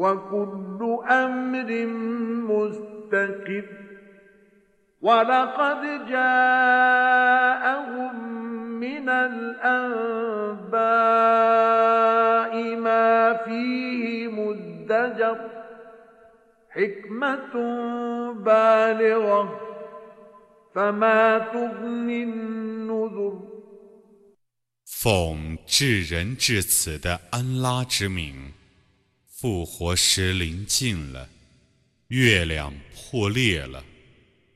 وكل أمر مستقر ولقد جاءهم من الأنباء ما فيه مزدجر حكمة بالغة فما تغني النذر 奉至仁至此的安拉之名， 复活时临近了，月亮破裂了。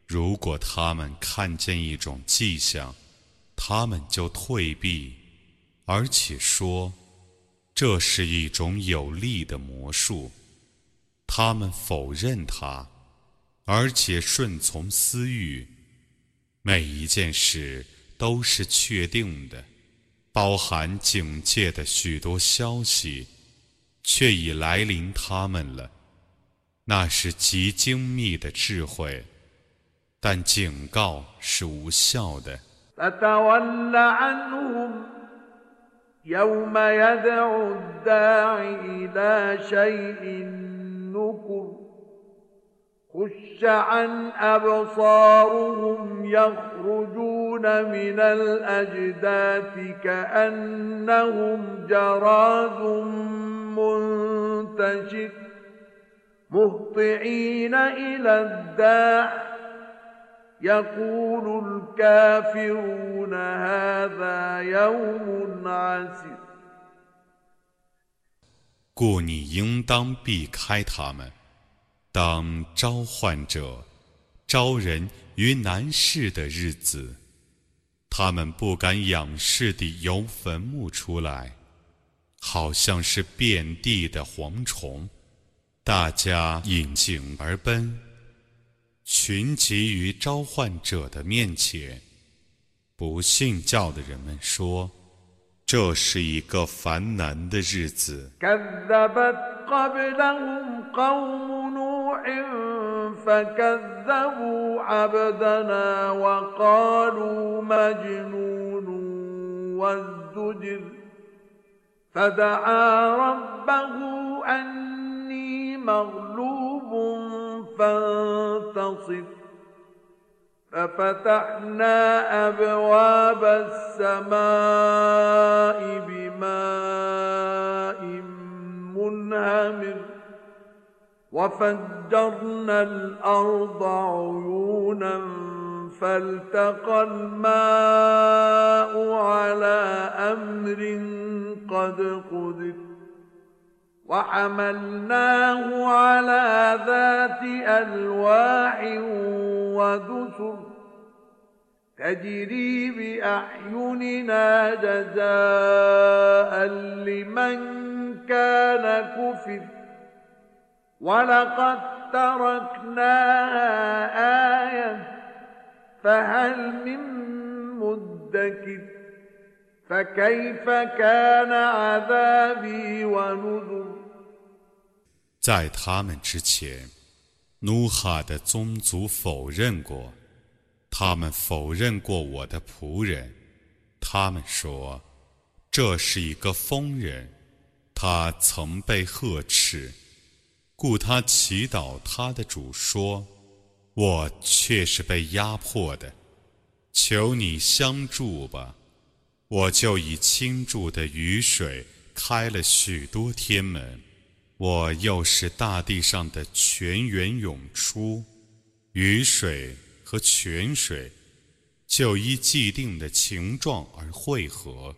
如果他们看见一种迹象，他们就退避，而且说这是一种有力的魔术。他们否认它，而且顺从私欲。每一件事都是确定的，包含警戒的许多消息，却已来临他们了。那是极精密的智慧。但警告是无效的。فتول عنهم يوم يدعو الداع إلى شيء نكر خش عن أبصارهم يخرجون من الأجداث كأنهم جراد منتشر مهطعين إلى الداع يقول الكافرون هذا يوم عسر 故你应当避开他们。当召唤者招人于难事的日子，他们不敢仰视地由坟墓出来， 好像是遍地的蝗虫，大家引颈而奔。群集于召唤者的面前，不信教的人们说：“这是一个烦难的日子。” فدعا ربه أني مغلوب فانتصر. ففتحنا أبواب السماء بماء منهمر. وفجرنا الأرض عيونا فالتقى الماء على أمر قد قدر وحملناه على ذات ألواح ودسر تجري بأعيننا جزاء لمن كان كفر ولقد تركناها آية فهل من مدكر فكيف كان عذابي ونذر 在他们之前，努哈的宗族否认过，他们否认过我的仆人。他们说，这是一个疯人，他曾被呵斥，故他祈祷他的主说：“ 我却是被压迫的，求你相助吧。”我就以倾注的雨水开了许多天门。我又使大地上的泉源涌出，雨水和泉水就依既定的形状而汇合。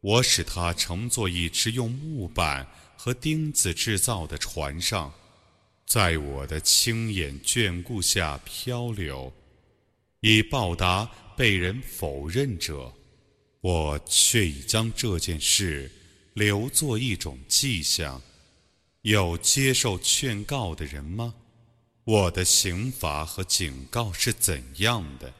我使它乘坐一只用木板和钉子制造的船上，在我的亲眼眷顾下漂流，以报答被人否认者。我却已将这件事留作一种迹象。 有接受劝告的人吗？我的刑罚和警告是怎样的？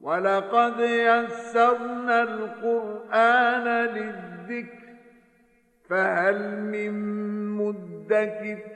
ولقد يسرنا القرآن للذكر فهل من مدكر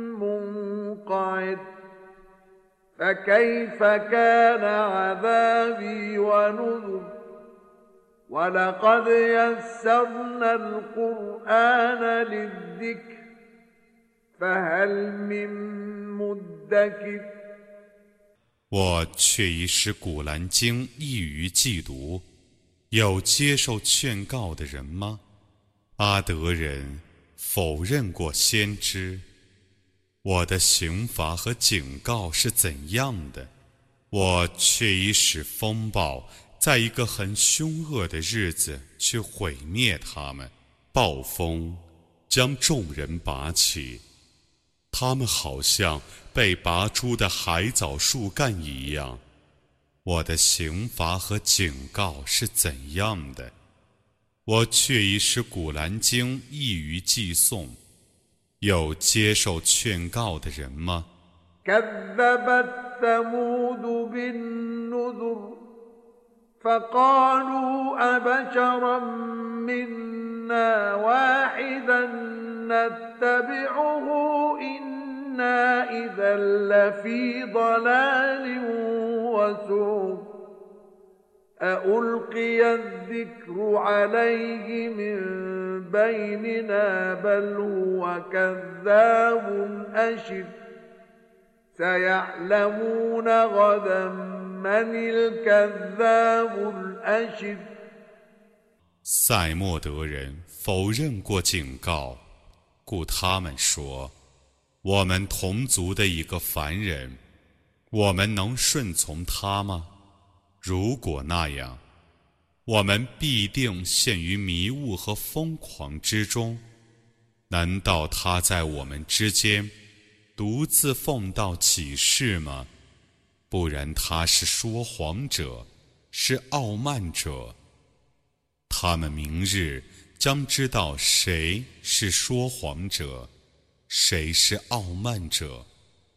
منقعر فكيف كان عذابي ونذر ولقد يسرنا القرآن للذكر فهل من مدكر 我却已使《古兰经》易于记读。有接受劝告的人吗？阿德人否认过先知。 我的刑罚和警告是怎样的？我却已使风暴在一个很凶恶的日子去毁灭他们。暴风将众人拔起，他们好像被拔出的海藻树干一样。我的刑罚和警告是怎样的？我却已使《古兰经》易于寄诵。有接受劝告的人吗？ كذبت ثمود بالنذر فقالوا أبشرا منا واحدا نتبعه إنا إذا لفي ضلال وسعر 赛莫德人否认过警告，故他们说：“我们同族的一个凡人，我们能顺从他吗？如果那样，我们必定陷于迷雾和疯狂之中。难道他在我们之间独自奉道启示吗？不然他是说谎者，是傲慢者。”他们明日将知道谁是说谎者，谁是傲慢者。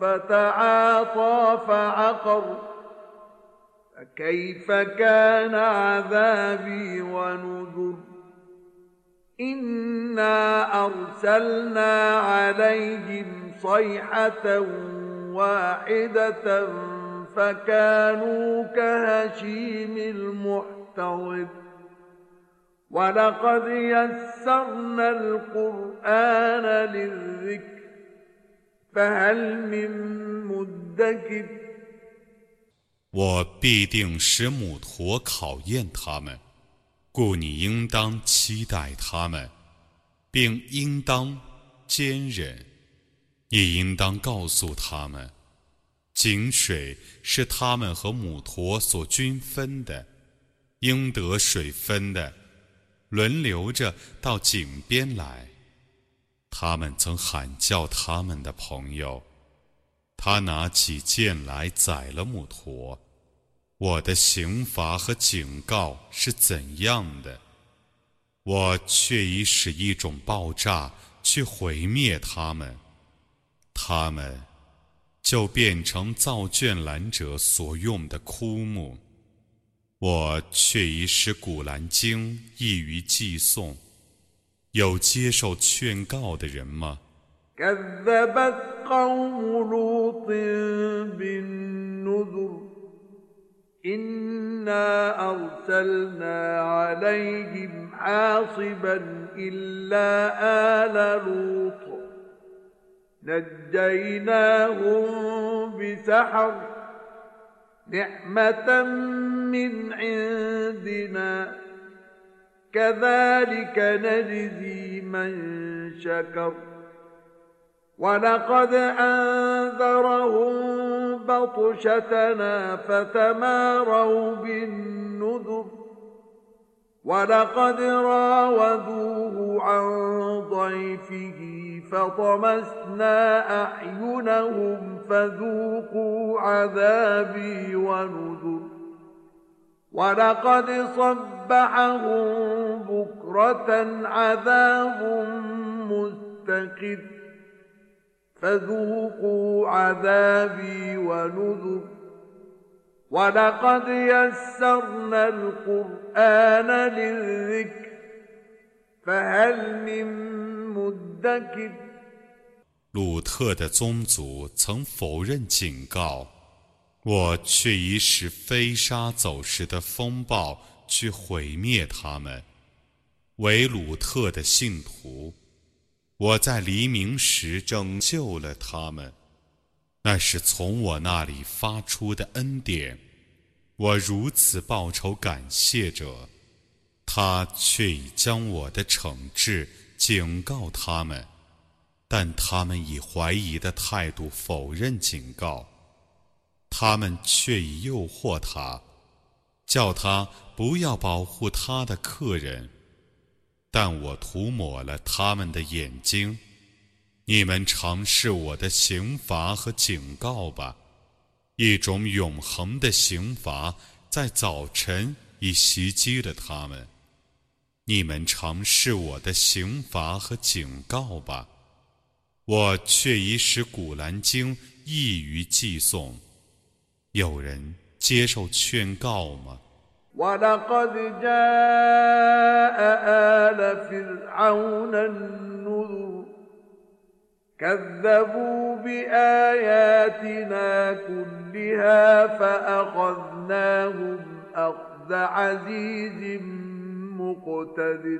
فتعاطى فعقر فكيف كان عذابي ونذر إنا أرسلنا عليهم صيحة واحدة فكانوا كهشيم المحتضر ولقد يسرنا القرآن للذكر 我必定使母驼考验他们，故你应当期待他们，并应当坚忍。也应当告诉他们，井水是他们和母驼所均分的，应得水分的，轮流着到井边来。他们曾喊叫他们的朋友，他拿起剑来宰了母驼。我的刑罚和警告是怎样的？我却已使一种爆炸去毁灭他们，他们就变成造卷兰者所用的枯木。我却已使《古兰经》易于寄诵。有接受劝告的人吗？ كذبت قوم لوط بالنذر إنا أرسلنا عليهم حاصبا إلا آل لوط نجيناهم بسحر نعمة من عندنا كذلك نجزي من شكر. ولقد أنذرهم بطشتنا فتماروا بالنذر. ولقد راودوه عن ضيفه فطمسنا أعينهم فذوقوا عذابي ونذر. ولقد صبحهم بكرة عذاب مستقر فذوقوا عذابي ونذر ولقد يسرنا القرآن للذكر فهل من مدكر 鲁特的宗族曾否认警告， 我却以使飞沙走石的风暴去毁灭他们。为鲁特的信徒。我在黎明时拯救了他们，那是从我那里发出的恩典。我如此报仇感谢者，他却已将我的惩治警告他们，但他们以怀疑的态度否认警告，他们却以诱惑他，叫他不要保护他的客人。但我涂抹了他们的眼睛，你们尝试我的刑罚和警告吧，一种永恒的刑罚在早晨已袭击了他们。你们尝试我的刑罚和警告吧，我却已使古兰经易于寄送。有人接受劝告吗？ولقد جاء آل فرعون النذر كذبوا بآياتنا كلها فأخذناهم أخذ عزيز مقتدر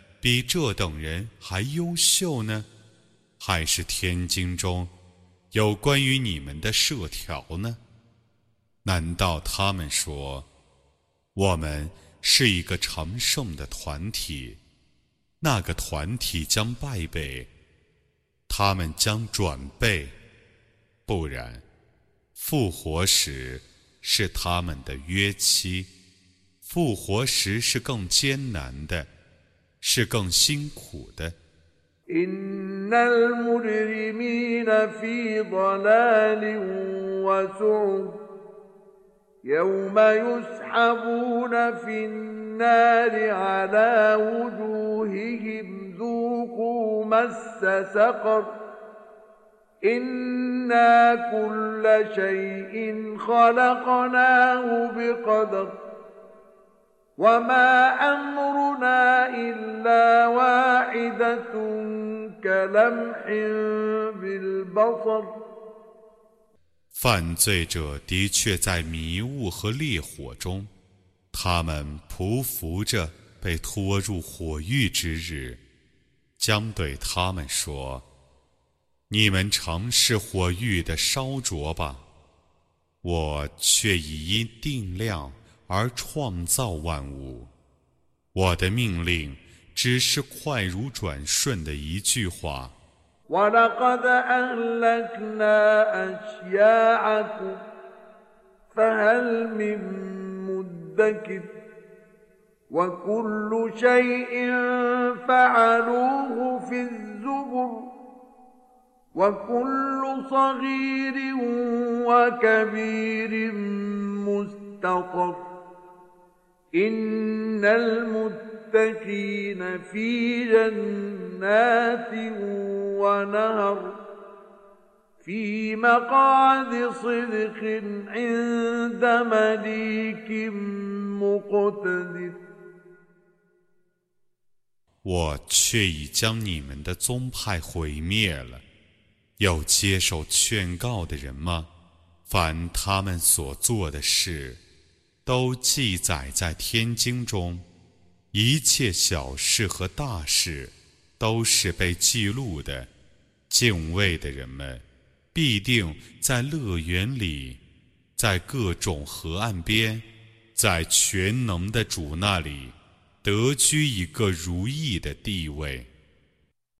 比这等人还优秀呢？还是天经中有关于你们的设条呢？难道他们说我们是一个成圣的团体？那个团体将败北，他们将转背，不然，复活时是他们的约期，复活时是更艰难的。是更辛苦的。إن المجرمين في ضلال وسعر يوم يسحبون في النار على وجوههم ذوقوا مس سقر إنا كل شيء خلقناه بقدر 犯罪者的确在迷雾和烈火中，他们匍匐着被拖入火狱之日，将对他们说：“你们尝试火狱的烧灼吧，我却已因定量而创造万物。我的命令只是快如转瞬的一句话。ولقد أهلكنا أشياعكم فهل من مدكر وكل شيء فعلوه في الزبر وكل صغير وكبير مستقر إن المتقين في جنات ونهر في مقعد صدق عند مليك مقتدر 我却已将你们的宗派毁灭了。有接受劝告的人吗？凡他们所做的事， 都记载在天经中。一切小事和大事，都是被记录的。敬畏的人们，必定在乐园里，在各种河岸边，在全能的主那里。得居一个如意的地位。